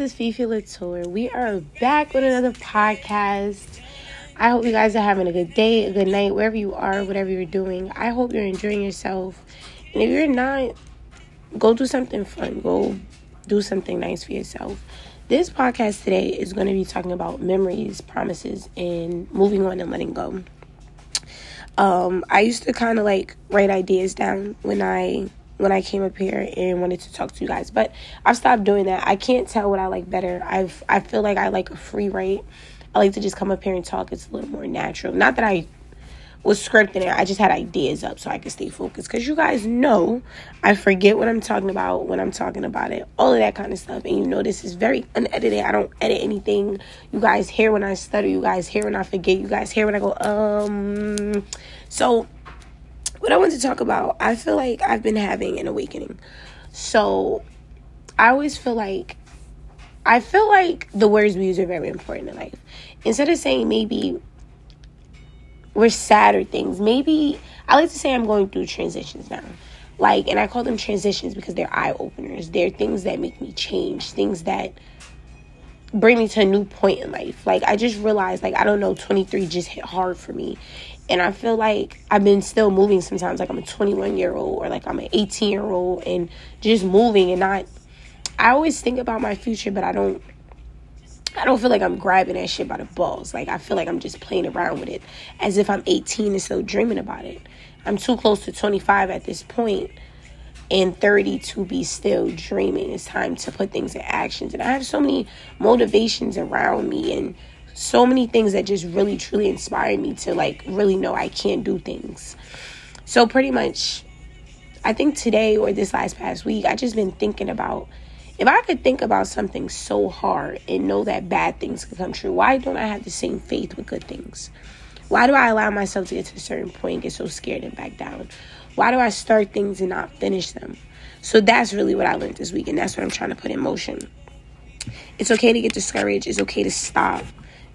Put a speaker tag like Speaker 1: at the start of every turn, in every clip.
Speaker 1: This is Fifi Latour. We are back with another podcast. I hope you guys are having a good day, a good night, wherever you are, whatever you're doing. I hope you're enjoying yourself. And if you're not, go do something fun. Go do something nice for yourself. This podcast today is going to be talking about memories, promises, and moving on and letting go. Um, I used to kind of like write ideas down when I when I came up here and wanted to talk to you guys. But I've stopped doing that. I can't tell what I like better. I've I feel like I like a free write. I like to just come up here and talk. It's a little more natural. Not that I was scripting it. I just had ideas up so I could stay focused. Because you guys know I forget what I'm talking about when I'm talking about it. All of that kind of stuff. And you know this is very unedited. I don't edit anything. You guys hear when I stutter. You guys hear when I forget. You guys hear when I go, um. So what I want to talk about, I feel like I've been having an awakening. So I always feel like I feel like the words we use are very important in life. Instead of saying maybe we're sad or things, maybe I like to say I'm going through transitions now. Like, and I call them transitions because they're eye openers. They're things that make me change, things that bring me to a new point in life. Like, I just realized, like, I don't know, 23 just hit hard for me. And I feel like I've been still moving sometimes, like I'm a 21 year old or like I'm an 18 year old and just moving and not. I always think about my future, but I don't. I don't feel like I'm grabbing that shit by the balls. Like I feel like I'm just playing around with it, as if I'm 18 and still dreaming about it. I'm too close to 25 at this point, and 30 to be still dreaming. It's time to put things in actions, and I have so many motivations around me and so many things that just really truly inspire me to like really know I can do things. So pretty much I think today or this last past week I just been thinking about if I could think about something so hard and know that bad things could come true, why don't I have the same faith with good things? Why do I allow myself to get to a certain point and get so scared and back down? Why do I start things and not finish them? So that's really what I learned this week, and that's what I'm trying to put in motion. It's okay to get discouraged. It's okay to stop.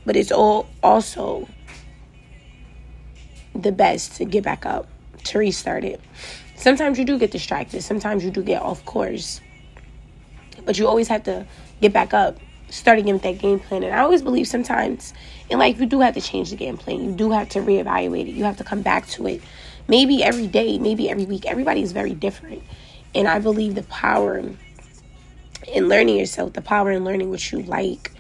Speaker 1: But it's all also the best to get back up, to restart it. Sometimes you do get distracted, sometimes you do get off course. But you always have to get back up, start again with that game plan. And I always believe sometimes in life you do have to change the game plan. You do have to reevaluate it. You have to come back to it. Maybe every day, maybe every week. Everybody is very different. And I believe the power in learning yourself, the power in learning what you like,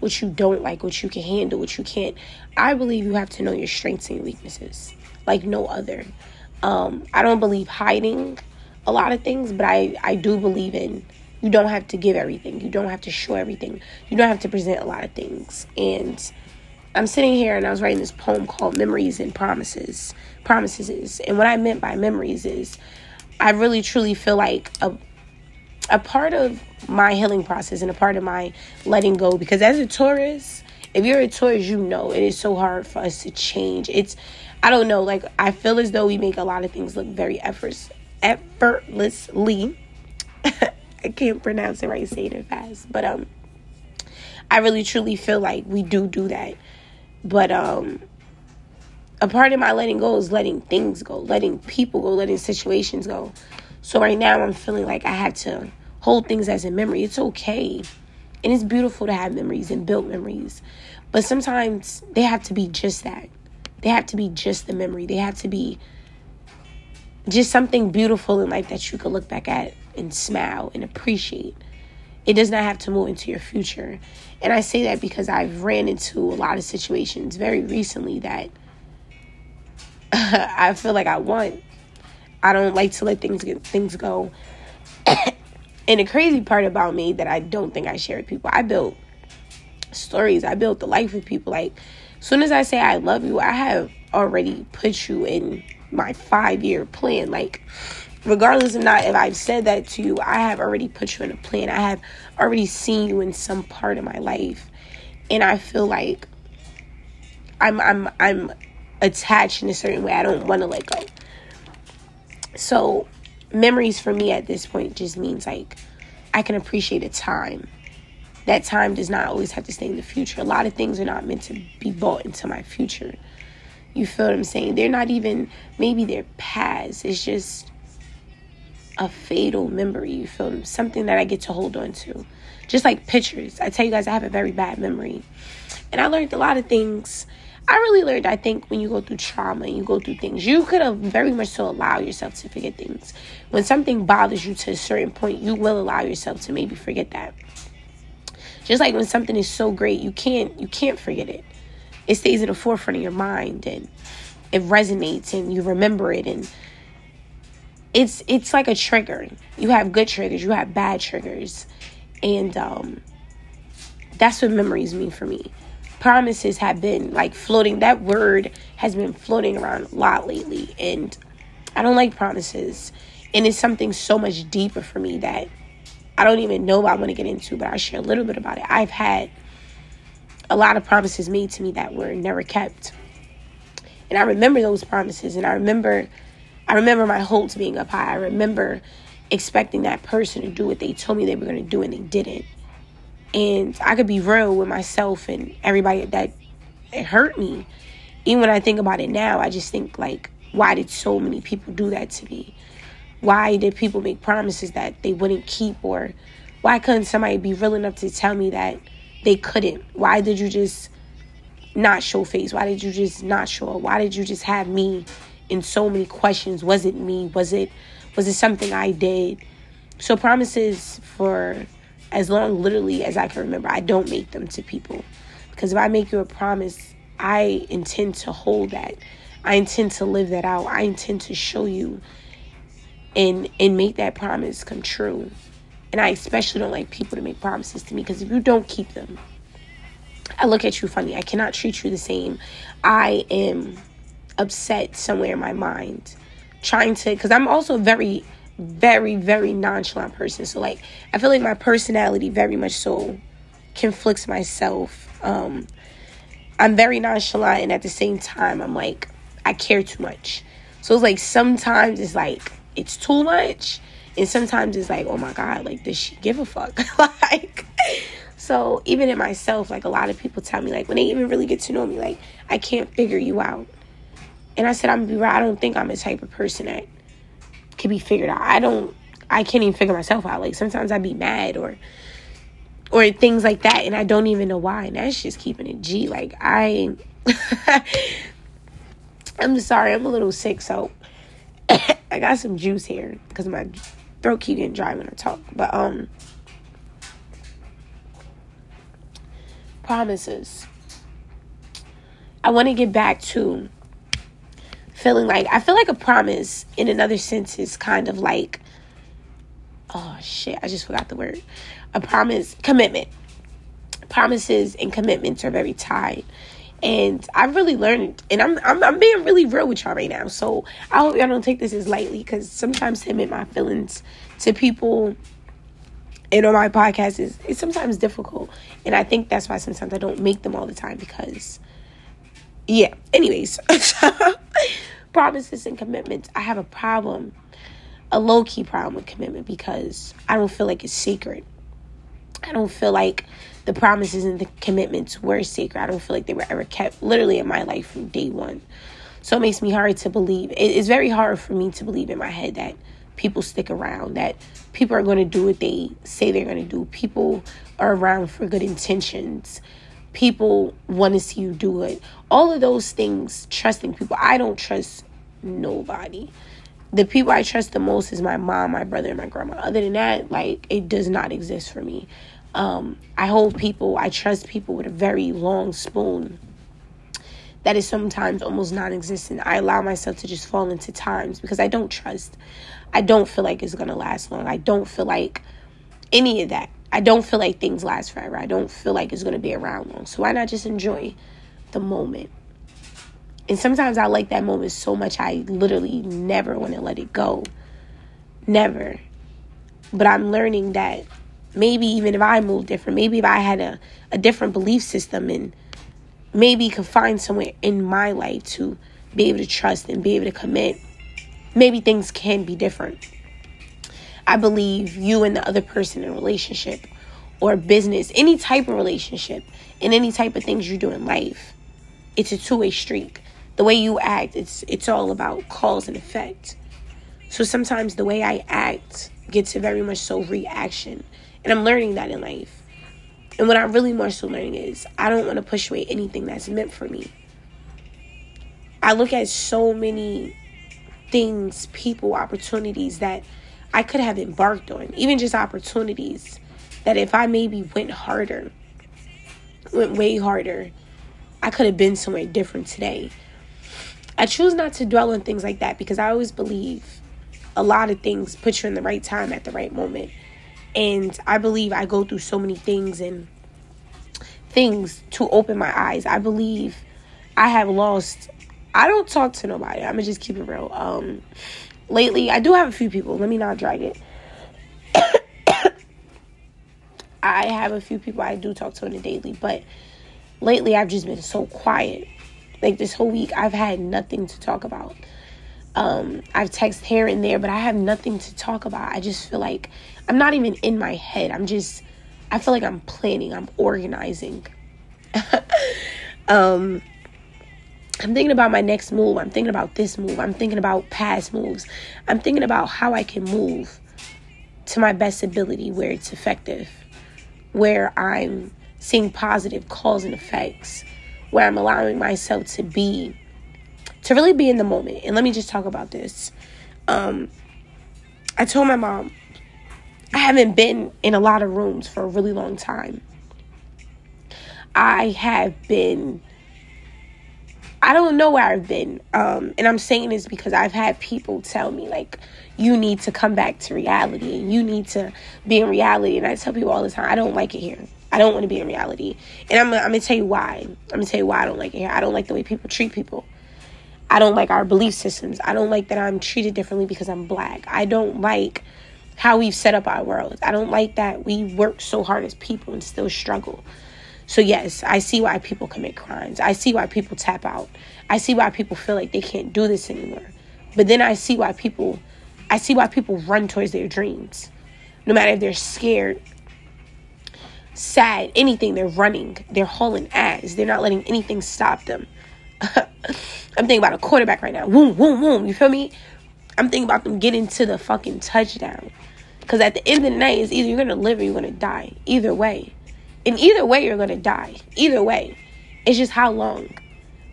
Speaker 1: what you don't like, what you can handle, what you can't. I believe you have to know your strengths and your weaknesses like no other. Um, I don't believe hiding a lot of things, but I, I do believe in you don't have to give everything. You don't have to show everything. You don't have to present a lot of things. And I'm sitting here and I was writing this poem called Memories and Promises. Promises is. And what I meant by memories is I really truly feel like a a part of my healing process and a part of my letting go because as a Taurus, if you're a Taurus, you know it is so hard for us to change. It's I don't know, like I feel as though we make a lot of things look very effortless effortlessly. I can't pronounce it right, saying it fast, but um, I really truly feel like we do do that, but um, a part of my letting go is letting things go, letting people go, letting situations go. So right now I'm feeling like I had to hold things as a memory. It's okay. And it's beautiful to have memories and build memories. But sometimes they have to be just that. They have to be just the memory. They have to be just something beautiful in life that you can look back at and smile and appreciate. It does not have to move into your future. And I say that because I've ran into a lot of situations very recently that I feel like I want. I don't like to let things get things go. And the crazy part about me that I don't think I share with people, I built stories. I built the life with people. Like, as soon as I say I love you, I have already put you in my five year plan. Like, regardless of not if I've said that to you, I have already put you in a plan. I have already seen you in some part of my life. And I feel like I'm I'm I'm attached in a certain way. I don't want to let go. So memories for me at this point just means like I can appreciate a time. That time does not always have to stay in the future. A lot of things are not meant to be bought into my future. You feel what I'm saying? They're not even, maybe they're past. It's just a fatal memory, you feel me? Something that I get to hold on to. Just like pictures. I tell you guys, I have a very bad memory. And I learned a lot of things. I really learned, I think, when you go through trauma and you go through things, you could have very much so allow yourself to forget things. When something bothers you to a certain point, you will allow yourself to maybe forget that. Just like when something is so great, you can't you can't forget it. It stays in the forefront of your mind and it resonates and you remember it and it's it's like a trigger. You have good triggers, you have bad triggers. And um that's what memories mean for me. Promises have been like floating that word has been floating around a lot lately and I don't like promises. And it's something so much deeper for me that I don't even know what I want to get into, but I'll share a little bit about it. I've had a lot of promises made to me that were never kept. And I remember those promises and I remember I remember my hopes being up high. I remember expecting that person to do what they told me they were going to do and they didn't. And I could be real with myself and everybody that it hurt me. Even when I think about it now, I just think like, why did so many people do that to me? Why did people make promises that they wouldn't keep or why couldn't somebody be real enough to tell me that they couldn't? Why did you just not show face? Why did you just not show up? Why did you just have me in so many questions. Was it me? Was it was it something I did? So promises for as long literally as I can remember, I don't make them to people. Because if I make you a promise, I intend to hold that. I intend to live that out. I intend to show you and and make that promise come true. And I especially don't like people to make promises to me because if you don't keep them, I look at you funny. I cannot treat you the same. I am upset somewhere in my mind trying to because i'm also very very very nonchalant person. So like i feel like my personality very much so conflicts myself. Um i'm very nonchalant and at the same time i'm like i care too much. So it's like sometimes it's like it's too much and sometimes it's like oh my god like does she give a fuck? Like so even in myself like a lot of people tell me like when they even really get to know me like i can't figure you out. And I said, I'm gonna be right. I don't think I'm a type of person that can be figured out. I don't. I can't even figure myself out. Like sometimes I'd be mad or or things like that, and I don't even know why. And that's just keeping it G. Like I, I'm sorry. I'm a little sick, so I got some juice here because my throat keep getting dry when I talk. But um, promises. I want to get back to feeling like I feel like a promise in another sense is kind of like oh shit, I just forgot the word. A promise, commitment. Promises and commitments are very tied. And I've really learned, and I'm, I'm I'm being really real with y'all right now. So I hope y'all don't take this as lightly, because sometimes to admit my feelings to people and on my podcast is it's sometimes difficult, and I think that's why sometimes I don't make them all the time because, yeah. Anyways, promises and commitments, I have a problem, a low key problem with commitment because I don't feel like it's sacred. I don't feel like the promises and the commitments were sacred. I don't feel like they were ever kept literally in my life from day one. So it makes me hard to believe. It's very hard for me to believe in my head that people stick around, that people are going to do what they say they're going to do. People are around for good intentions people want to see you do it. All of those things, trusting people. I don't trust nobody. The people I trust the most is my mom, my brother, and my grandma. Other than that, like it does not exist for me. Um, I hold people, I trust people with a very long spoon that is sometimes almost non existent. I allow myself to just fall into times because I don't trust. I don't feel like it's going to last long. I don't feel like any of that. I don't feel like things last forever. I don't feel like it's going to be around long. So why not just enjoy the moment? And sometimes I like that moment so much I literally never want to let it go. Never. But I'm learning that maybe even if I move different, maybe if I had a, a different belief system and maybe could find somewhere in my life to be able to trust and be able to commit, maybe things can be different. I believe you and the other person in relationship or business, any type of relationship, and any type of things you do in life, it's a two-way street. The way you act, it's it's all about cause and effect. So sometimes the way I act gets a very much so reaction. And I'm learning that in life. And what I'm really more so learning is I don't want to push away anything that's meant for me. I look at so many things, people, opportunities that I could have embarked on, even just opportunities that if I maybe went harder, went way harder, I could have been somewhere different today. I choose not to dwell on things like that because I always believe a lot of things put you in the right time at the right moment. And I believe I go through so many things and things to open my eyes. I believe I have lost I don't talk to nobody. I'm gonna just keep it real. Um lately I do have a few people. Let me not drag it. I have a few people I do talk to on a daily, but lately I've just been so quiet. Like this whole week I've had nothing to talk about. Um, I've texted here and there, but I have nothing to talk about. I just feel like I'm not even in my head. I'm just, I feel like I'm planning, I'm organizing. um, I'm thinking about my next move. I'm thinking about this move. I'm thinking about past moves. I'm thinking about how I can move to my best ability where it's effective, where I'm seeing positive cause and effects, where I'm allowing myself to be to really be in the moment. And let me just talk about this. Um, I told my mom I haven't been in a lot of rooms for a really long time. I have been I don't know where I've been. Um, and I'm saying this because I've had people tell me, like, you need to come back to reality and you need to be in reality. And I tell people all the time, I don't like it here. I don't want to be in reality. And I'm, I'm going to tell you why. I'm going to tell you why I don't like it here. I don't like the way people treat people. I don't like our belief systems. I don't like that I'm treated differently because I'm black. I don't like how we've set up our world. I don't like that we work so hard as people and still struggle. So, yes, I see why people commit crimes. I see why people tap out. I see why people feel like they can't do this anymore. But then I see why people I see why people run towards their dreams. No matter if they're scared, sad, anything, they're running. They're hauling ass. They're not letting anything stop them. I'm thinking about a quarterback right now. Boom, boom, boom. You feel me? I'm thinking about them getting to the fucking touchdown. Because at the end of the night, it's either you're going to live or you're going to die. Either way. And either way, you're going to die. Either way. It's just how long.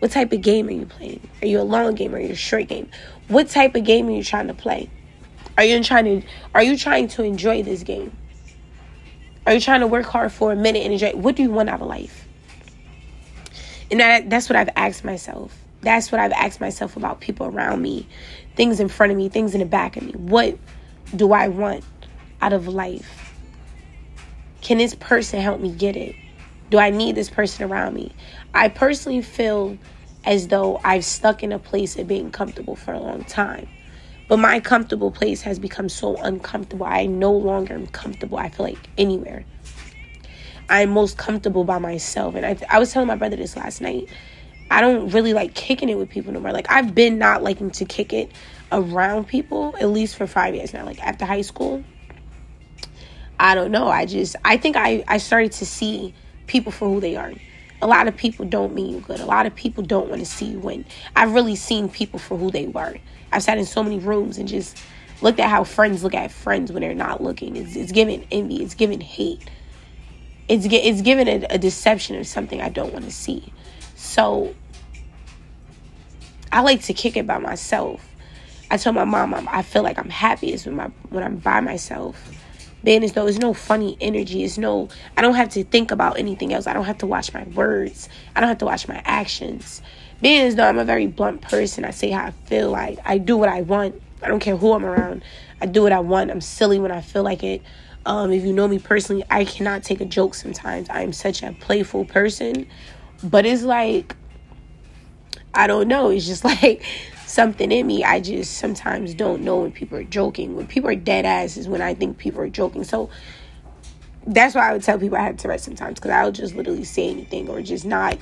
Speaker 1: What type of game are you playing? Are you a long game or are you a short game? What type of game are you trying to play? Are you trying to are you trying to enjoy this game? Are you trying to work hard for a minute and enjoy? What do you want out of life? And that, that's what I've asked myself. That's what I've asked myself about people around me, things in front of me, things in the back of me. What do I want out of life? Can this person help me get it? Do I need this person around me? I personally feel as though I've stuck in a place of being comfortable for a long time. But my comfortable place has become so uncomfortable. I no longer am comfortable, I feel like, anywhere. I'm most comfortable by myself. And I, I was telling my brother this last night. I don't really like kicking it with people no more. Like I've been not liking to kick it around people at least for five years now. Like after high school, I don't know. I just I think I I started to see people for who they are. A lot of people don't mean you good. A lot of people don't want to see you win. I've really seen people for who they were. I've sat in so many rooms and just looked at how friends look at friends when they're not looking. It's, it's giving envy. It's giving hate. It's it's giving a, a deception of something I don't want to see. So I like to kick it by myself. I told my mom i feel like I'm happiest when my when I'm by myself. Being as though it's no funny energy. It's no I don't have to think about anything else. I don't have to watch my words. I don't have to watch my actions. Being as though I'm a very blunt person, I say how I feel like I do what I want. I don't care who I'm around. I do what I want. I'm silly when I feel like it. Um, if you know me personally, I cannot take a joke sometimes. I am such a playful person. But it's like I don't know. It's just like something in me. I just sometimes don't know when people are joking. When people are dead ass is when I think people are joking. So that's why I would tell people I have Tourette sometimes because I'll just literally say anything or just not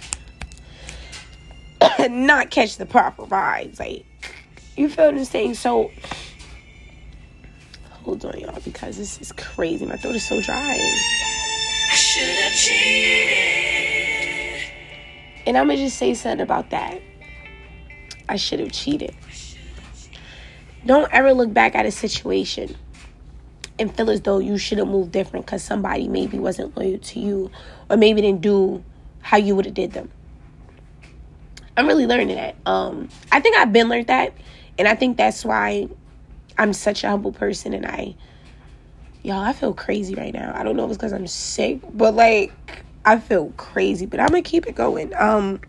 Speaker 1: not catch the proper vibes. Like you feel what I'm saying? So hold on, y'all, because this is crazy. My throat is so dry. And I'm gonna just say something about that. I should have cheated. don't ever look back at a situation and feel as though you should have moved different because somebody maybe wasn't loyal to you or maybe didn't do how you would have did them. I'm really learning that. Um, I think I've been learned that, and I think that's why I'm such a humble person. And I, y'all, I feel crazy right now. I don't know if it's because I'm sick, but like I feel crazy. But I'm gonna keep it going. Um,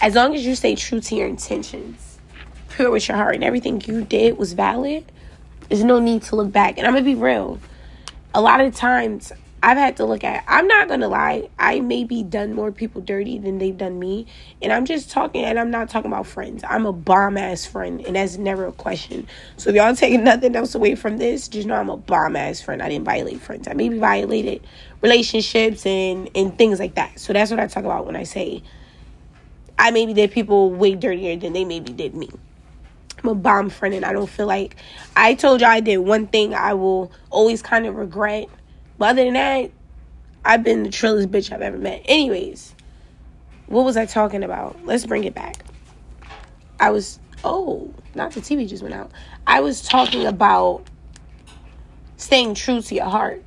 Speaker 1: as long as you stay true to your intentions, pure with your heart, and everything you did was valid, there's no need to look back. And I'm gonna be real. A lot of times I've had to look at I'm not gonna lie, I maybe done more people dirty than they've done me. And I'm just talking and I'm not talking about friends. I'm a bomb ass friend and that's never a question. So if y'all taking nothing else away from this, just know I'm a bomb ass friend. I didn't violate friends. I maybe violated relationships and and things like that. So that's what I talk about when I say I maybe did people way dirtier than they maybe did me. I'm a bomb friend and I don't feel like I told you I did one thing I will always kind of regret but other than that, I've been the trillest bitch I've ever met. Anyways, what was I talking about? Let's bring it back. I was oh, not the TV just went out. I was talking about staying true to your heart.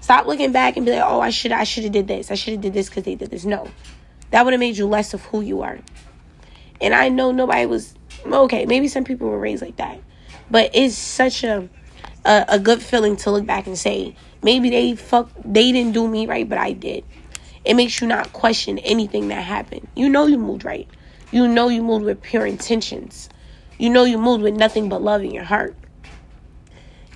Speaker 1: Stop looking back and be like, oh, I should I should have did this. I should have did this because they did this. No, that would have made you less of who you are. And I know nobody was okay. Maybe some people were raised like that, but it's such a a, a good feeling to look back and say, maybe they fuck they didn't do me right, but I did. It makes you not question anything that happened. You know you moved right. You know you moved with pure intentions. You know you moved with nothing but love in your heart.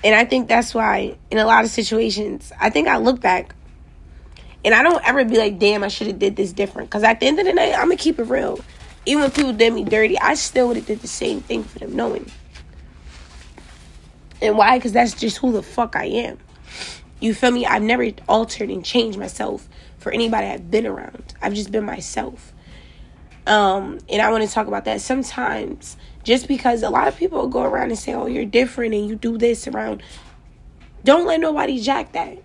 Speaker 1: And I think that's why in a lot of situations, I think I look back and I don't ever be like, damn, I should have did this different. Cause at the end of the night, I'm gonna keep it real. Even if people did me dirty, I still would have did the same thing for them knowing. And why? Because that's just who the fuck I am. You feel me? I've never altered and changed myself for anybody I've been around. I've just been myself. Um, and I want to talk about that. Sometimes, just because a lot of people go around and say, "Oh, you're different," and you do this around, don't let nobody jack that.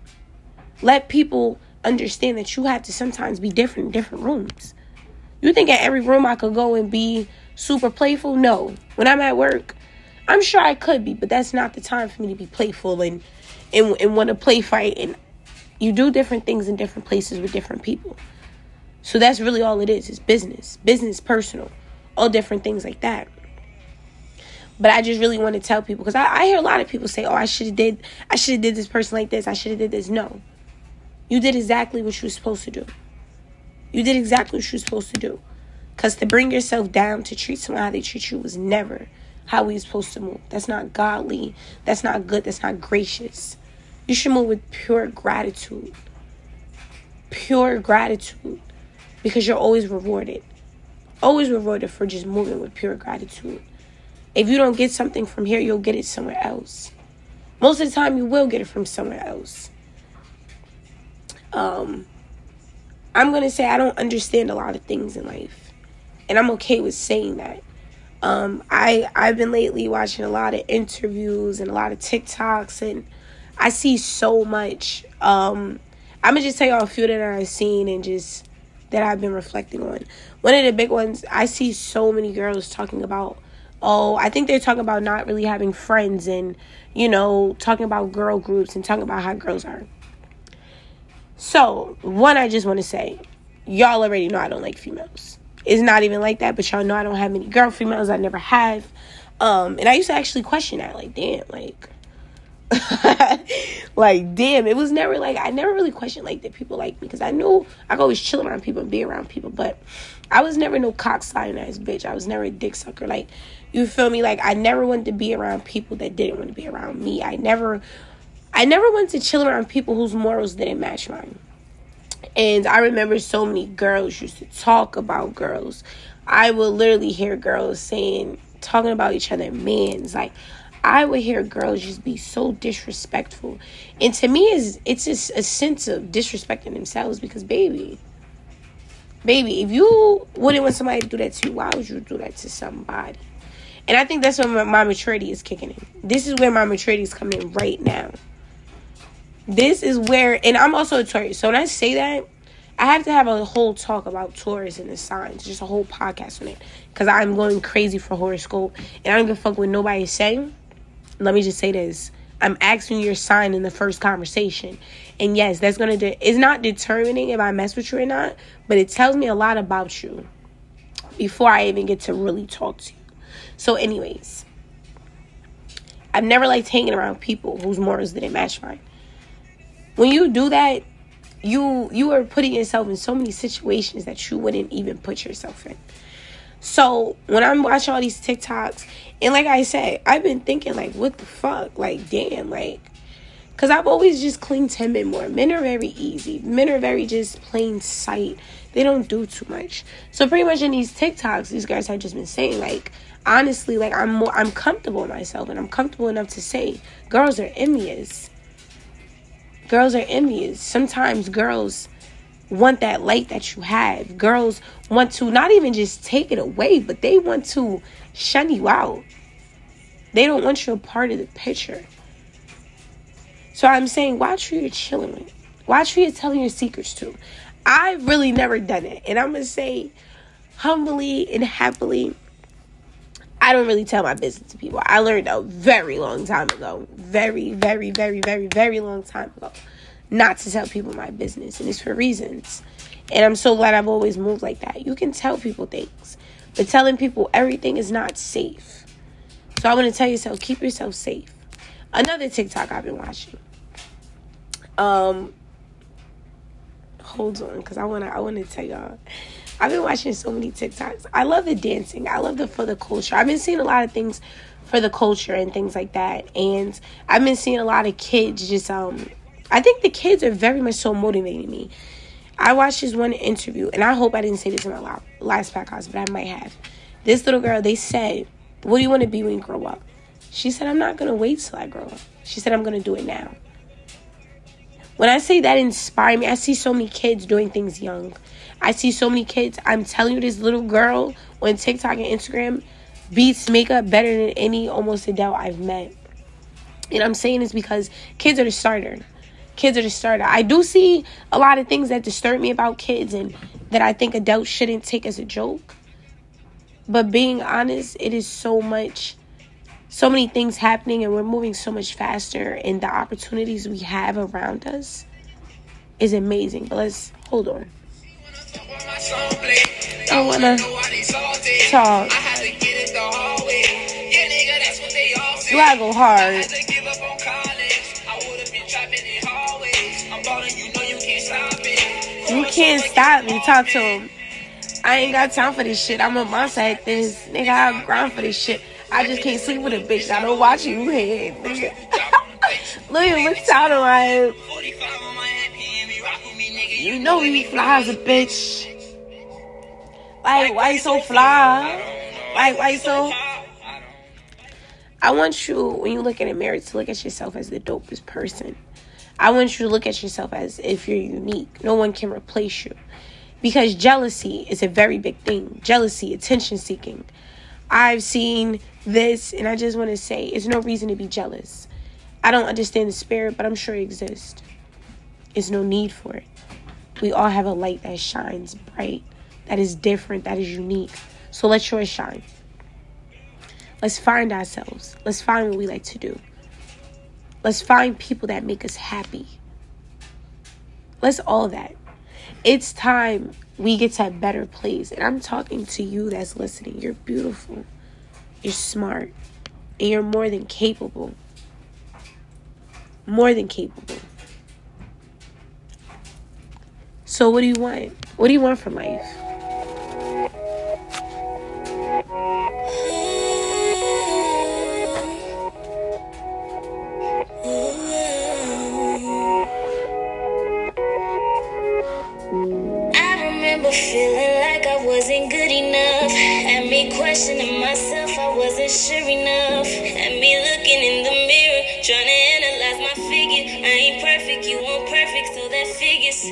Speaker 1: Let people understand that you have to sometimes be different in different rooms. You think at every room I could go and be super playful? No. When I'm at work, I'm sure I could be, but that's not the time for me to be playful and and, and want to play fight. And you do different things in different places with different people. So that's really all it is. It's business, business, personal, all different things like that. But I just really want to tell people because I, I hear a lot of people say, "Oh, I should have did, I should have did this person like this. I should have did this." No, you did exactly what you were supposed to do. You did exactly what you were supposed to do. Because to bring yourself down to treat someone how they treat you was never how we were supposed to move. That's not godly. That's not good. That's not gracious. You should move with pure gratitude. Pure gratitude. Because you're always rewarded. Always rewarded for just moving with pure gratitude. If you don't get something from here, you'll get it somewhere else. Most of the time, you will get it from somewhere else. Um, I'm going to say I don't understand a lot of things in life. And I'm okay with saying that. Um, I I've been lately watching a lot of interviews and a lot of TikToks, and I see so much. Um, I'm gonna just tell y'all a few that I've seen and just that I've been reflecting on. One of the big ones I see so many girls talking about. Oh, I think they're talking about not really having friends and you know talking about girl groups and talking about how girls are. So one, I just want to say, y'all already know I don't like females. It's not even like that, but y'all know I don't have many girl females. I never have. Um, and I used to actually question that, like, damn, like, like, damn, it was never like I never really questioned like that people like me because I knew I could always chill around people and be around people, but I was never no cock ass bitch. I was never a dick sucker. Like, you feel me? Like, I never wanted to be around people that didn't want to be around me. I never, I never went to chill around people whose morals didn't match mine. And I remember so many girls used to talk about girls. I would literally hear girls saying, talking about each other, men's like. I would hear girls just be so disrespectful, and to me, is it's just a sense of disrespecting themselves because, baby, baby, if you wouldn't want somebody to do that to you, why would you do that to somebody? And I think that's when my, my maturity is kicking in. This is where my maturity is coming in right now. This is where, and I'm also a Taurus. So when I say that, I have to have a whole talk about Taurus and the signs, just a whole podcast on it, because I'm going crazy for horoscope, and I don't give a fuck what nobody's saying. Let me just say this: I'm asking your sign in the first conversation, and yes, that's gonna de- it's not determining if I mess with you or not, but it tells me a lot about you before I even get to really talk to you. So, anyways, I've never liked hanging around people whose morals didn't match mine. When you do that, you you are putting yourself in so many situations that you wouldn't even put yourself in. So when I'm watching all these TikToks, and like I said, I've been thinking like, what the fuck, like, damn, like, cause I've always just cleaned to men more. Men are very easy. Men are very just plain sight. They don't do too much. So pretty much in these TikToks, these guys have just been saying like, honestly, like I'm more, I'm comfortable in myself, and I'm comfortable enough to say, girls are envious Girls are envious. Sometimes girls want that light that you have. Girls want to not even just take it away, but they want to shun you out. They don't want you a part of the picture. So I'm saying, watch who you're chilling with. Watch who you're telling your secrets to. I've really never done it. And I'm going to say, humbly and happily, I don't really tell my business to people. I learned a very long time ago, very, very, very, very, very long time ago, not to tell people my business, and it's for reasons. And I'm so glad I've always moved like that. You can tell people things, but telling people everything is not safe. So I want to tell yourself, keep yourself safe. Another TikTok I've been watching. Um, hold on, because I wanna I wanna tell y'all. I've been watching so many TikToks. I love the dancing. I love the for the culture. I've been seeing a lot of things for the culture and things like that. And I've been seeing a lot of kids just um I think the kids are very much so motivating me. I watched this one interview, and I hope I didn't say this in my last podcast, but I might have. This little girl, they said, What do you want to be when you grow up? She said, I'm not to wait till I grow up. She said, I'm to do it now. When I say that inspire me, I see so many kids doing things young. I see so many kids. I'm telling you, this little girl on TikTok and Instagram beats makeup better than any almost adult I've met. And I'm saying this because kids are the starter. Kids are the starter. I do see a lot of things that disturb me about kids and that I think adults shouldn't take as a joke. But being honest, it is so much, so many things happening, and we're moving so much faster, and the opportunities we have around us is amazing. But let's hold on. I wanna talk. You gotta go hard. You can't stop me. Talk to him. I ain't got time for this shit. I'm a monster at this. Nigga, I grind for this shit. I just can't sleep with a bitch. I don't watch you head, nigga. Look at what's out of my You know he fly as a bitch. Like, why you so fly? Like, why you so... I want you, when you look at a mirror, to look at yourself as the dopest person. I want you to look at yourself as if you're unique. No one can replace you. Because jealousy is a very big thing. Jealousy, attention seeking. I've seen this, and I just want to say, it's no reason to be jealous. I don't understand the spirit, but I'm sure it exists. There's no need for it. We all have a light that shines bright that is different, that is unique. So let yours shine. Let's find ourselves. Let's find what we like to do. Let's find people that make us happy. Let's all that. It's time we get to a better place. And I'm talking to you that's listening. You're beautiful. You're smart. And you're more than capable. More than capable. So, what do you want? What do you want from life?
Speaker 2: I remember feeling like I wasn't good enough. Me questioning myself, I wasn't sure enough. Me looking in the mirror, trying to analyze my figure. I ain't perfect, you perfect, so that figures.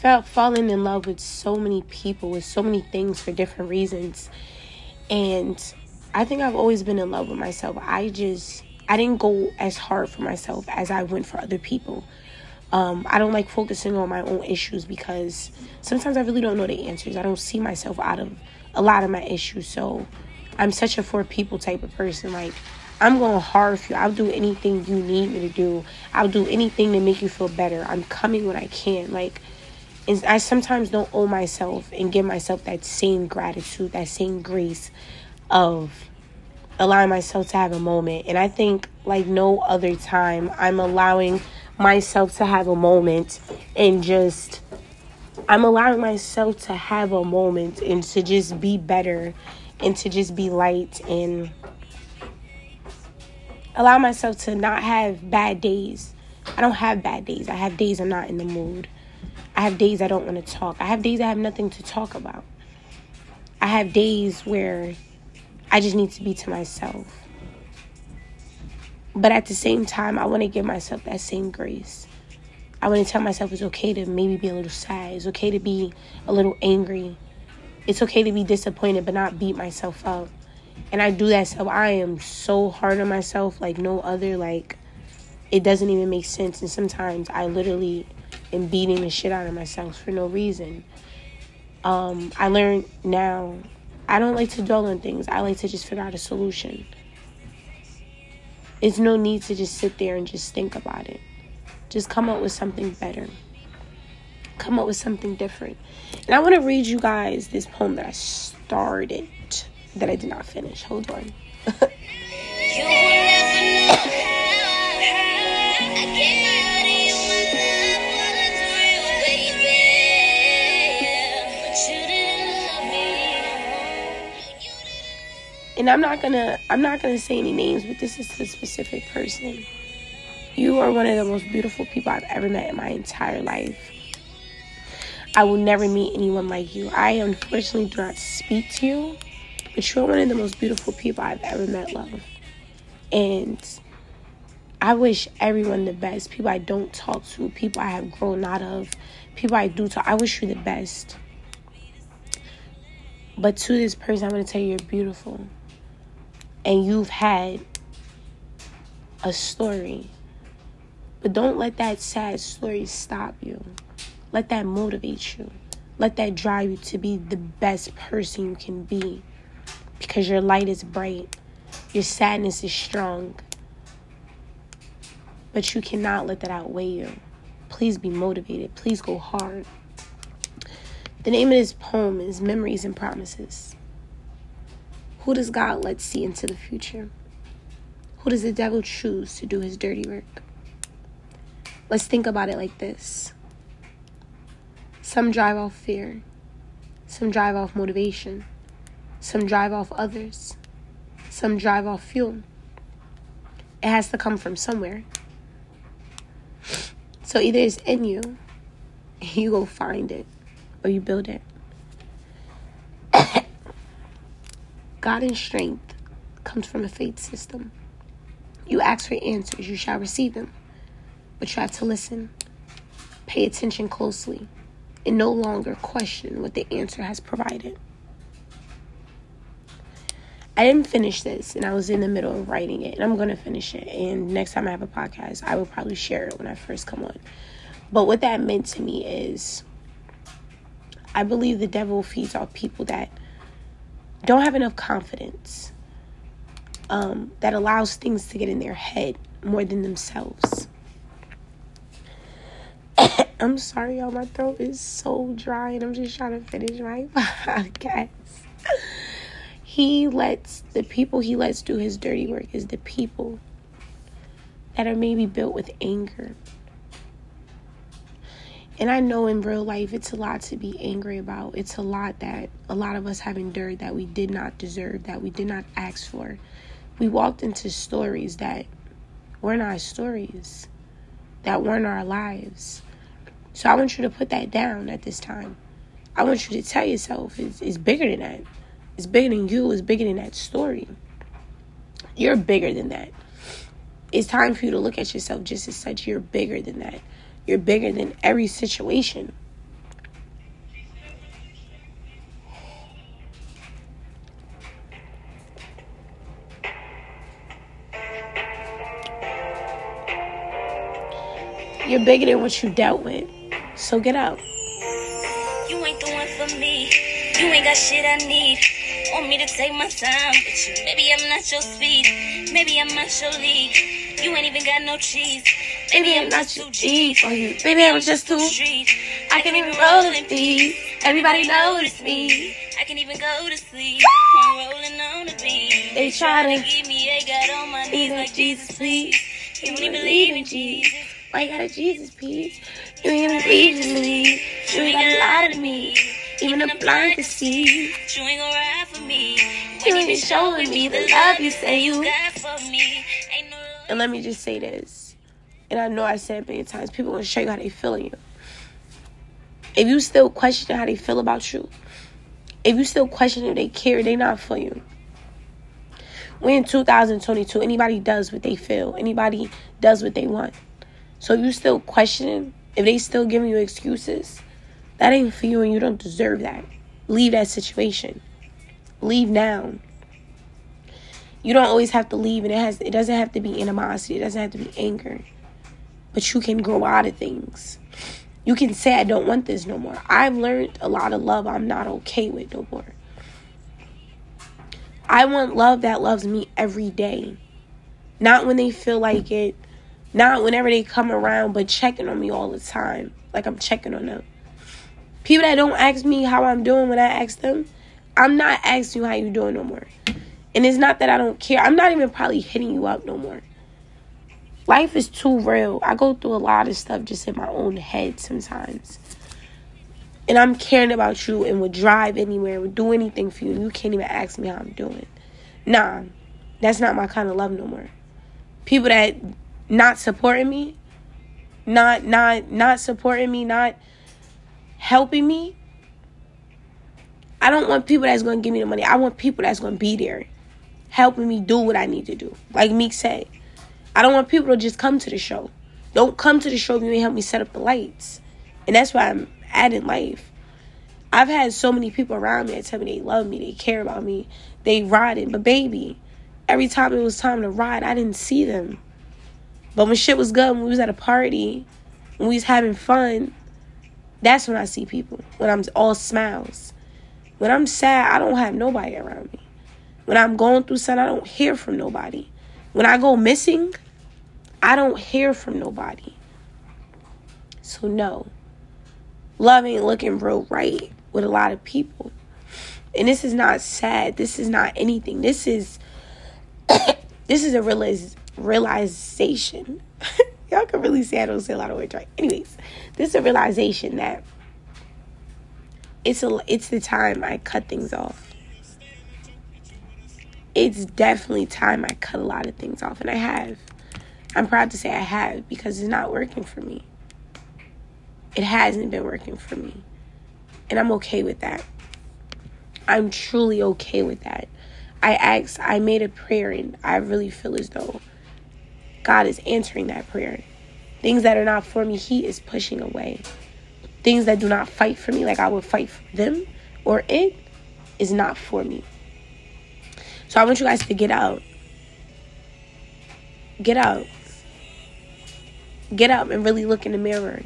Speaker 1: Felt falling in love with so many people, with so many things for different reasons. And I think I've always been in love with myself. I just, I didn't go as hard for myself as I went for other people. Um, I don't like focusing on my own issues because sometimes I really don't know the answers. I don't see myself out of a lot of my issues. So I'm such a for people type of person. Like, I'm going hard for you. I'll do anything you need me to do. I'll do anything to make you feel better. I'm coming when I can. Like, I sometimes don't owe myself and give myself that same gratitude, that same grace of allowing myself to have a moment. And I think, like no other time, I'm allowing myself to have a moment and just I'm allowing myself to have a moment and to just be better and to just be light and allow myself to not have bad days. I don't have bad days. I have days I'm not in the mood. I have days I don't want to talk. I have days I have nothing to talk about. I have days where I just need to be to myself. But at the same time, I want to give myself that same grace. I want to tell myself it's okay to maybe be a little sad. It's okay to be a little angry. It's okay to be disappointed, but not beat myself up. And I do that so I am so hard on myself like no other. Like, it doesn't even make sense. And sometimes I literally am beating the shit out of myself for no reason. Um, I learned now I don't like to dwell on things. I like to just figure out a solution. It's no need to just sit there and just think about it. Just come up with something better. Come up with something different. And I want to read you guys this poem that I started that I did not finish. Hold on. And I'm not gonna I'm not gonna say any names, but this is a specific person. You are one of the most beautiful people I've ever met in my entire life. I will never meet anyone like you. I unfortunately do not speak to you, but you're one of the most beautiful people I've ever met, love. And I wish everyone the best. People I don't talk to, people I have grown out of, people I do talk. I wish you the best. But to this person, I'm to tell you you're beautiful and you've had a story. But don't let that sad story stop you. Let that motivate you. Let that drive you to be the best person you can be. Because your light is bright, your sadness is strong. But you cannot let that outweigh you. Please be motivated. Please go hard. The name of this poem is Memories and Promises. Who does God let see into the future? Who does the devil choose to do his dirty work? Let's think about it like this some drive off fear, some drive off motivation, some drive off others, some drive off fuel. It has to come from somewhere. So either it's in you, you go find it, or you build it. God and strength comes from a faith system. You ask for answers, you shall receive them. But you have to listen, pay attention closely, and no longer question what the answer has provided. I didn't finish this, and I was in the middle of writing it, and I'm going to finish it. And next time I have a podcast, I will probably share it when I first come on. But what that meant to me is I believe the devil feeds off people that don't have enough confidence um, that allows things to get in their head more than themselves. I'm sorry, y'all. My throat is so dry, and I'm just trying to finish my podcast. he lets the people he lets do his dirty work is the people that are maybe built with anger, and I know in real life it's a lot to be angry about. It's a lot that a lot of us have endured that we did not deserve, that we did not ask for. We walked into stories that weren't our stories, that weren't our lives. So I want you to put that down at this time. I want you to tell yourself it's, it's bigger than that. It's bigger than you, it's bigger than that story. You're bigger than that. It's time for you to look at yourself just as such. You're bigger than that. You're bigger than every situation. You're bigger than what you dealt with. So get out.
Speaker 2: You ain't the one for me. You ain't got shit I need. Want me to take my time with you. Maybe I'm not your speed. Maybe I'm not your league. You ain't even got no cheese.
Speaker 1: Baby, I'm not too deep for you. Baby, I'm just too. I can even roll in peace. Everybody notice me.
Speaker 2: I can even go to sleep. I'm rolling on the beat.
Speaker 1: They try to
Speaker 2: Give me a God on my knees like Jesus, please. You
Speaker 1: You
Speaker 2: only believe in Jesus.
Speaker 1: Why you got a Jesus please? You ain't even to me. You ain't gotta lie to me. Even the blind can see.
Speaker 2: You ain't gonna ride for me.
Speaker 1: You ain't even showing me the love you say you.
Speaker 2: got for me.
Speaker 1: And let me just say this. And I know I said it many times. People gonna show you how they feeling you. If you still question how they feel about you, if you still question if they care, they not for you. We in 2022. Anybody does what they feel. Anybody does what they want. So if you still questioning, if they still giving you excuses, that ain't for you and you don't deserve that. Leave that situation. Leave now. You don't always have to leave and it has it doesn't have to be animosity, it doesn't have to be anger. But you can grow out of things. You can say I don't want this no more. I've learned a lot of love I'm not okay with no more. I want love that loves me every day. Not when they feel like it, not whenever they come around, but checking on me all the time. Like I'm checking on them. People that don't ask me how I'm doing when I ask them, I'm not asking you how you doing no more. And it's not that I don't care. I'm not even probably hitting you up no more. Life is too real. I go through a lot of stuff just in my own head sometimes. And I'm caring about you and would drive anywhere, would do anything for you, and you can't even ask me how I'm doing. Nah, that's not my kind of love no more. People that not supporting me, not not not supporting me, not helping me. I don't want people that's gonna give me the money. I want people that's gonna be there, helping me do what I need to do. Like Meek said, I don't want people to just come to the show. Don't come to the show if you ain't help me set up the lights. And that's why I'm adding life. I've had so many people around me that tell me they love me, they care about me, they riding. But baby, every time it was time to ride, I didn't see them. But when shit was good, when we was at a party, when we was having fun, that's when I see people. When I'm all smiles. When I'm sad, I don't have nobody around me. When I'm going through something, I don't hear from nobody. When I go missing, I don't hear from nobody. So no. Love ain't looking real right with a lot of people. And this is not sad. This is not anything. This is this is a realiz- realization. Y'all can really say I don't say a lot of words right. Anyways, this is a realization that it's a it's the time I cut things off. It's definitely time I cut a lot of things off, and I have. I'm proud to say I have because it's not working for me. It hasn't been working for me. And I'm okay with that. I'm truly okay with that. I asked, I made a prayer, and I really feel as though God is answering that prayer. Things that are not for me, He is pushing away. Things that do not fight for me, like I would fight for them or it, is not for me. So I want you guys to get out. Get out. Get up and really look in the mirror.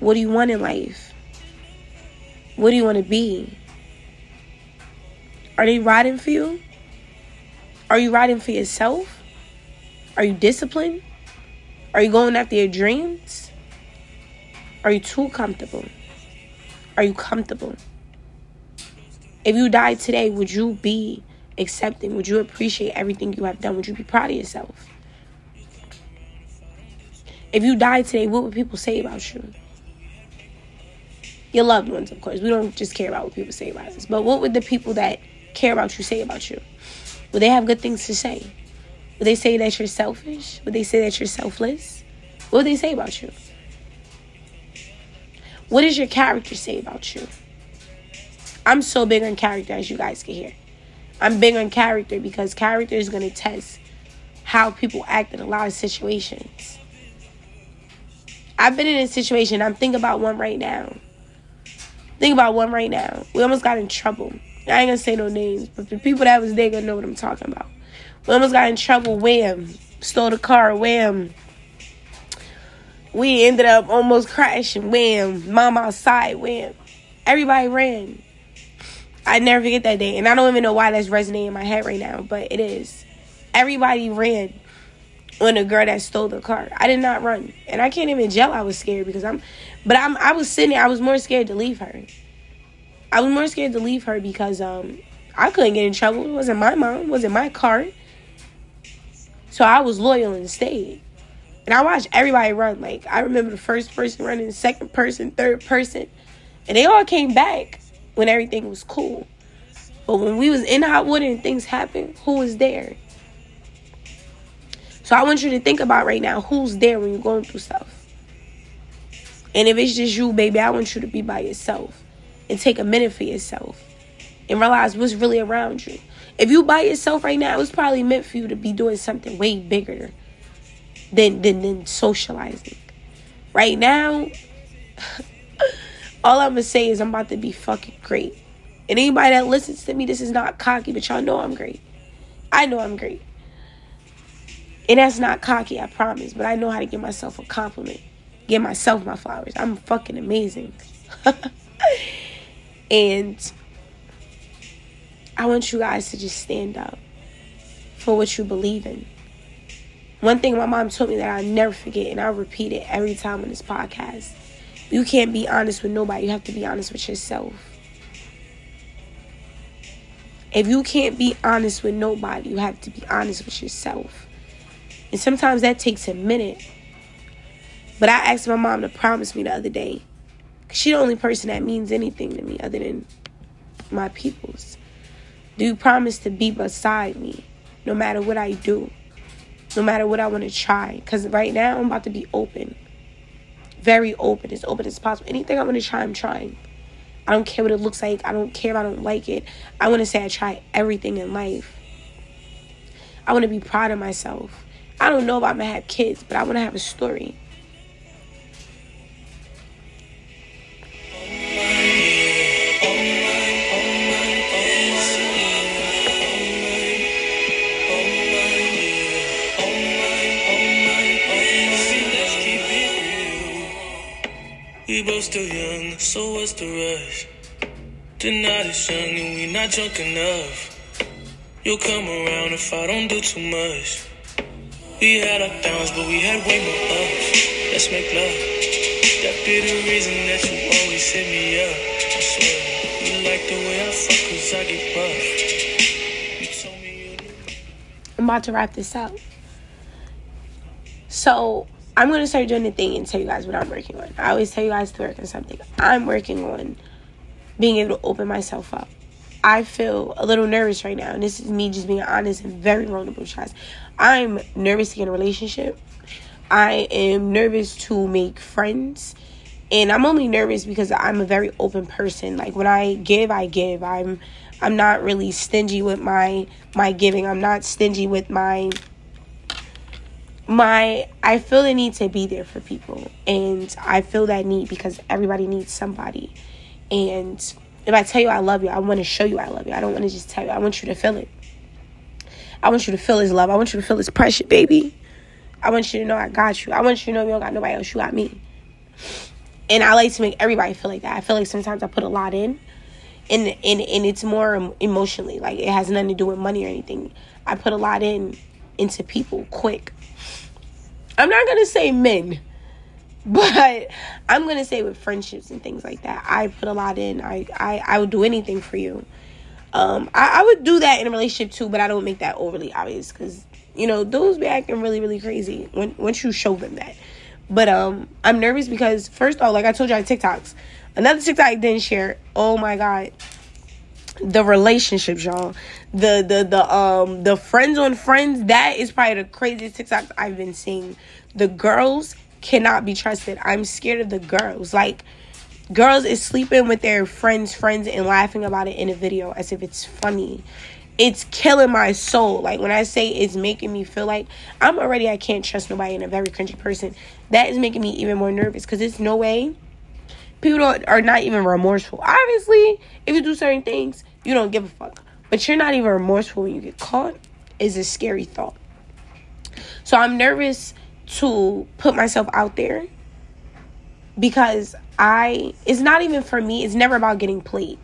Speaker 1: What do you want in life? What do you want to be? Are they riding for you? Are you riding for yourself? Are you disciplined? Are you going after your dreams? Are you too comfortable? Are you comfortable? If you died today, would you be accepting? Would you appreciate everything you have done? Would you be proud of yourself? If you died today, what would people say about you? Your loved ones, of course. We don't just care about what people say about us. But what would the people that care about you say about you? Would they have good things to say? Would they say that you're selfish? Would they say that you're selfless? What would they say about you? What does your character say about you? I'm so big on character, as you guys can hear. I'm big on character because character is going to test how people act in a lot of situations. I've been in a situation, I'm thinking about one right now. Think about one right now. We almost got in trouble. I ain't gonna say no names, but the people that was there gonna know what I'm talking about. We almost got in trouble. Wham! Stole the car. Wham! We ended up almost crashing. Wham, mom outside. Wham, everybody ran. I never forget that day, and I don't even know why that's resonating in my head right now, but it is. Everybody ran on the girl that stole the car. I did not run, and I can't even gel. I was scared because I'm, but I'm. I was sitting there. I was more scared to leave her. I was more scared to leave her because um I couldn't get in trouble. It wasn't my mom. It wasn't my car. So I was loyal and stayed. And I watched everybody run. Like I remember the first person running, second person, third person, and they all came back when everything was cool. But when we was in hot water and things happened, who was there? So I want you to think about right now who's there when you're going through stuff. And if it's just you, baby, I want you to be by yourself and take a minute for yourself and realize what's really around you. If you by yourself right now, it's probably meant for you to be doing something way bigger than than, than socializing. Right now, all I'm gonna say is I'm about to be fucking great. And anybody that listens to me, this is not cocky, but y'all know I'm great. I know I'm great. And that's not cocky, I promise. But I know how to give myself a compliment. Give myself my flowers. I'm fucking amazing. and I want you guys to just stand up for what you believe in. One thing my mom told me that I'll never forget, and I'll repeat it every time on this podcast. You can't be honest with nobody. You have to be honest with yourself. If you can't be honest with nobody, you have to be honest with yourself. And sometimes that takes a minute. But I asked my mom to promise me the other day. She the only person that means anything to me other than my peoples. Do you promise to be beside me no matter what I do? No matter what I want to try? Because right now I'm about to be open. Very open, as open as possible. Anything I want to try, I'm trying. I don't care what it looks like. I don't care if I don't like it. I want to say I try everything in life. I want to be proud of myself. I don't know if I'm to have kids, but I want to have a story.
Speaker 2: Still young, so what's the rush? The night is young and we not drunk enough. You'll come around if I don't do too much. We had our downs, but we had way more ups. Let's make love. That be the reason that you always hit me up. I swear, you like the way I fuck cause I get buff.
Speaker 1: I'm about to wrap this up. So I'm gonna start doing the thing and tell you guys what I'm working on. I always tell you guys to work on something. I'm working on being able to open myself up. I feel a little nervous right now, and this is me just being honest and very vulnerable, guys. I'm nervous to get in a relationship. I am nervous to make friends. And I'm only nervous because I'm a very open person. Like when I give, I give. I'm I'm not really stingy with my my giving. I'm not stingy with my my I feel the need to be there for people and I feel that need because everybody needs somebody. And if I tell you I love you, I want to show you I love you. I don't want to just tell you. I want you to feel it. I want you to feel his love. I want you to feel his pressure, baby. I want you to know I got you. I want you to know you don't got nobody else. You got me. And I like to make everybody feel like that. I feel like sometimes I put a lot in. And, and, and it's more emotionally. Like, it has nothing to do with money or anything. I put a lot in into people quick I'm not gonna say men, but I'm gonna say with friendships and things like that. I put a lot in. I I, I would do anything for you. Um, I, I would do that in a relationship too, but I don't make that overly obvious because you know those be acting really really crazy when once you show them that. But um, I'm nervous because first off, like I told you, I TikToks. Another TikTok I didn't share. Oh my god, the relationships, y'all. The the the um the friends on friends. That is probably the craziest TikToks I've been seeing. The girls cannot be trusted. I'm scared of the girls. Like girls is sleeping with their friends' friends and laughing about it in a video as if it's funny. It's killing my soul. Like when I say it's making me feel like I'm already I can't trust nobody and a very cringy person. That is making me even more nervous because it's no way people are not even remorseful. Obviously, if you do certain things, you don't give a fuck. But you're not even remorseful when you get caught is a scary thought. So I'm nervous to put myself out there because I it's not even for me. It's never about getting played.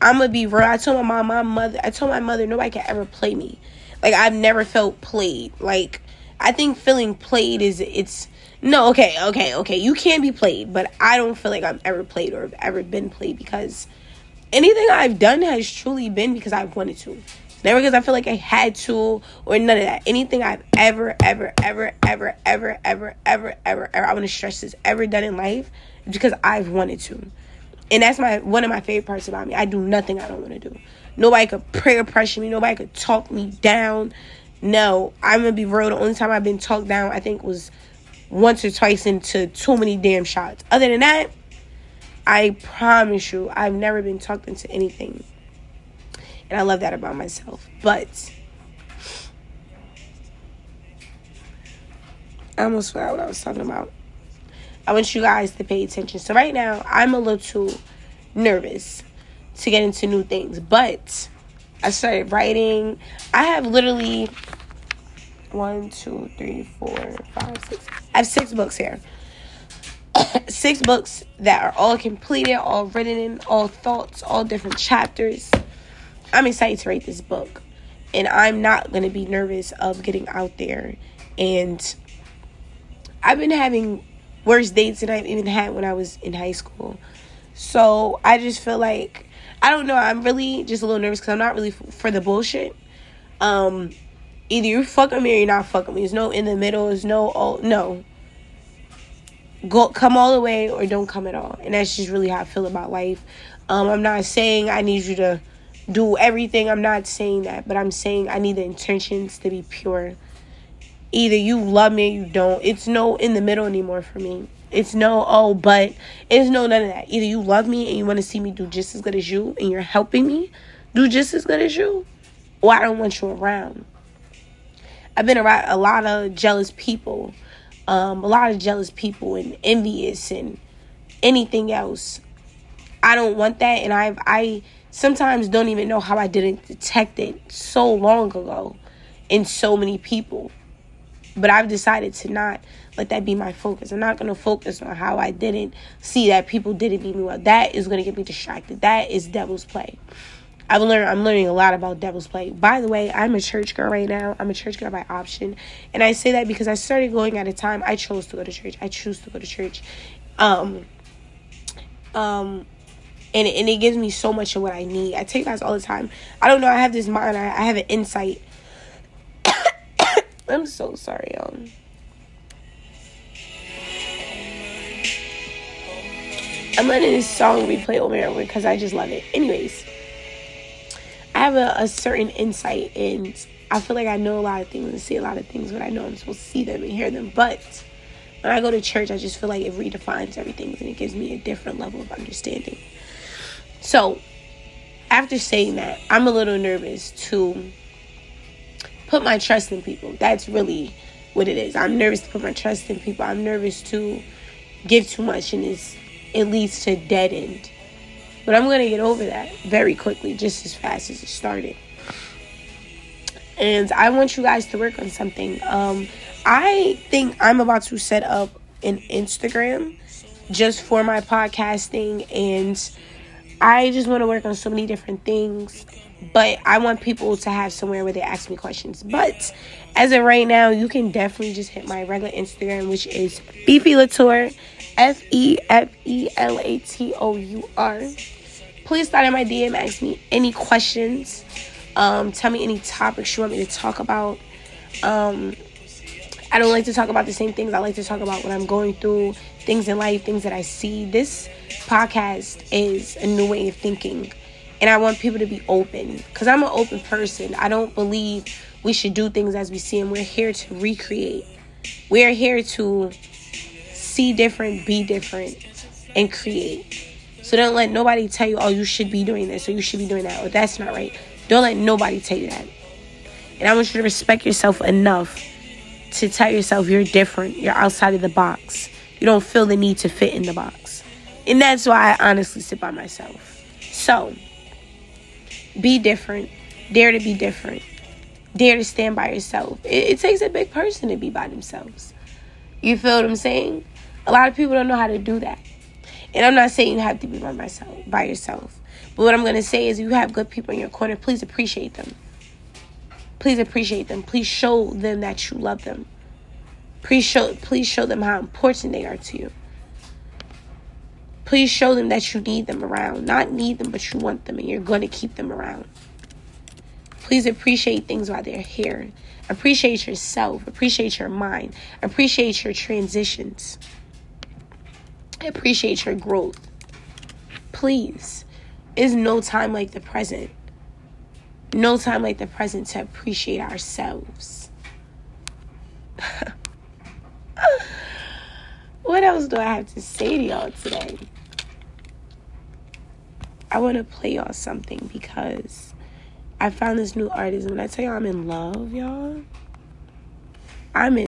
Speaker 1: I'm gonna be real. I told my mom, my mother, I told my mother, nobody can ever play me. Like I've never felt played. Like I think feeling played is it's no okay, okay, okay. You can be played, but I don't feel like I'm ever played or have ever been played because anything I've done has truly been because I've wanted to. Never because I feel like I had to or none of that. Anything I've ever, ever, ever, ever, ever, ever, ever, ever, ever, I want to stress this, ever done in life because I've wanted to. And that's my one of my favorite parts about me. I do nothing I don't want to do. Nobody could prayer pressure me. Nobody could talk me down. No, I'm gonna be real. The only time I've been talked down, I think, was once or twice into too many damn shots. Other than that, I promise you, I've never been talked into anything. And I love that about myself. But I almost forgot what I was talking about. I want you guys to pay attention. So right now, I'm a little nervous to get into new things, but I started writing. I have literally one, two, three, four, five, six. I have six books here. six books that are all completed, all written in, all thoughts, all different chapters. I'm excited to write this book. And I'm not going to be nervous of getting out there. And I've been having worse dates than I've even had when I was in high school. So I just feel like, I don't know, I'm really just a little nervous because I'm not really f- for the bullshit. Um, either you're fucking me or you're not fucking me. There's no in the middle. There's no, oh, no. Go, come all the way or don't come at all. And that's just really how I feel about life. Um, I'm not saying I need you to do everything. I'm not saying that, but I'm saying I need the intentions to be pure. Either you love me or you don't. It's no in the middle anymore for me. It's no, oh, but it's no none of that. Either you love me and you want to see me do just as good as you and you're helping me do just as good as you, or I don't want you around. I've been around a lot of jealous people, um, a lot of jealous people and envious and anything else. I don't want that, and I've I sometimes don't even know how I didn't detect it so long ago in so many people. But I've decided to not let that be my focus. I'm not going to focus on how I didn't see that people didn't beat me well. That is going to get me distracted. That is devil's play. I've learned I'm learning a lot about devil's play. By the way, I'm a church girl right now. I'm a church girl by option. And I say that because I started going at a time I chose to go to church. I choose to go to church. Um um and and it gives me so much of what I need. I take guys all the time. I don't know. I have this mind. I, I have an insight. I'm so sorry, y'all. I'm letting this song replay over and over because I just love it. Anyways, have a, a certain insight and I feel like I know a lot of things and see a lot of things, but I know I'm supposed to see them and hear them. But when I go to church, I just feel like it redefines everything and it gives me a different level of understanding. So, after saying that, I'm a little nervous to put my trust in people. That's really what it is. I'm nervous to put my trust in people. I'm nervous to give too much and it's it leads to dead end. But I'm gonna get over that very quickly, just as fast as it started. And I want you guys to work on something. Um, I think I'm about to set up an Instagram just for my podcasting and I just want to work on so many different things, but I want people to have somewhere where they ask me questions. But as of right now, you can definitely just hit my regular Instagram, which is Fefe Latour, F E F E L A T O U R. Please start in my DM, ask me any questions. Um, tell me any topics you want me to talk about. Um, I don't like to talk about the same things. I like to talk about what I'm going through, things in life, things that I see. This podcast is a new way of thinking. And I want people to be open because I'm an open person. I don't believe we should do things as we see them. We're here to recreate, we're here to see different, be different, and create. So don't let nobody tell you, oh, you should be doing this or you should be doing that or that's not right. Don't let nobody tell you that. And I want you to respect yourself enough to tell yourself you're different, you're outside of the box. You don't feel the need to fit in the box. And that's why I honestly sit by myself. So, be different. Dare to be different. Dare to stand by yourself. It, it, takes a big person to be by themselves. You feel what I'm saying? A lot of people don't know how to do that. And I'm not saying you have to be by myself, by yourself. But what I'm to say is you have good people in your corner, please appreciate them. Please appreciate them. Please show them that you love them. Please show, please show them how important they are to you. Please show them that you need them around. Not need them, but you want them and you're to keep them around. Please appreciate things while they're here. Appreciate yourself. Appreciate your mind. Appreciate your transitions. Appreciate your growth. Please. Is no time like the present. No time like the present to appreciate ourselves. what else do I have to say to y'all today? I want to play y'all something because I found this new artist. And when I tell y'all I'm in love, y'all, I'm in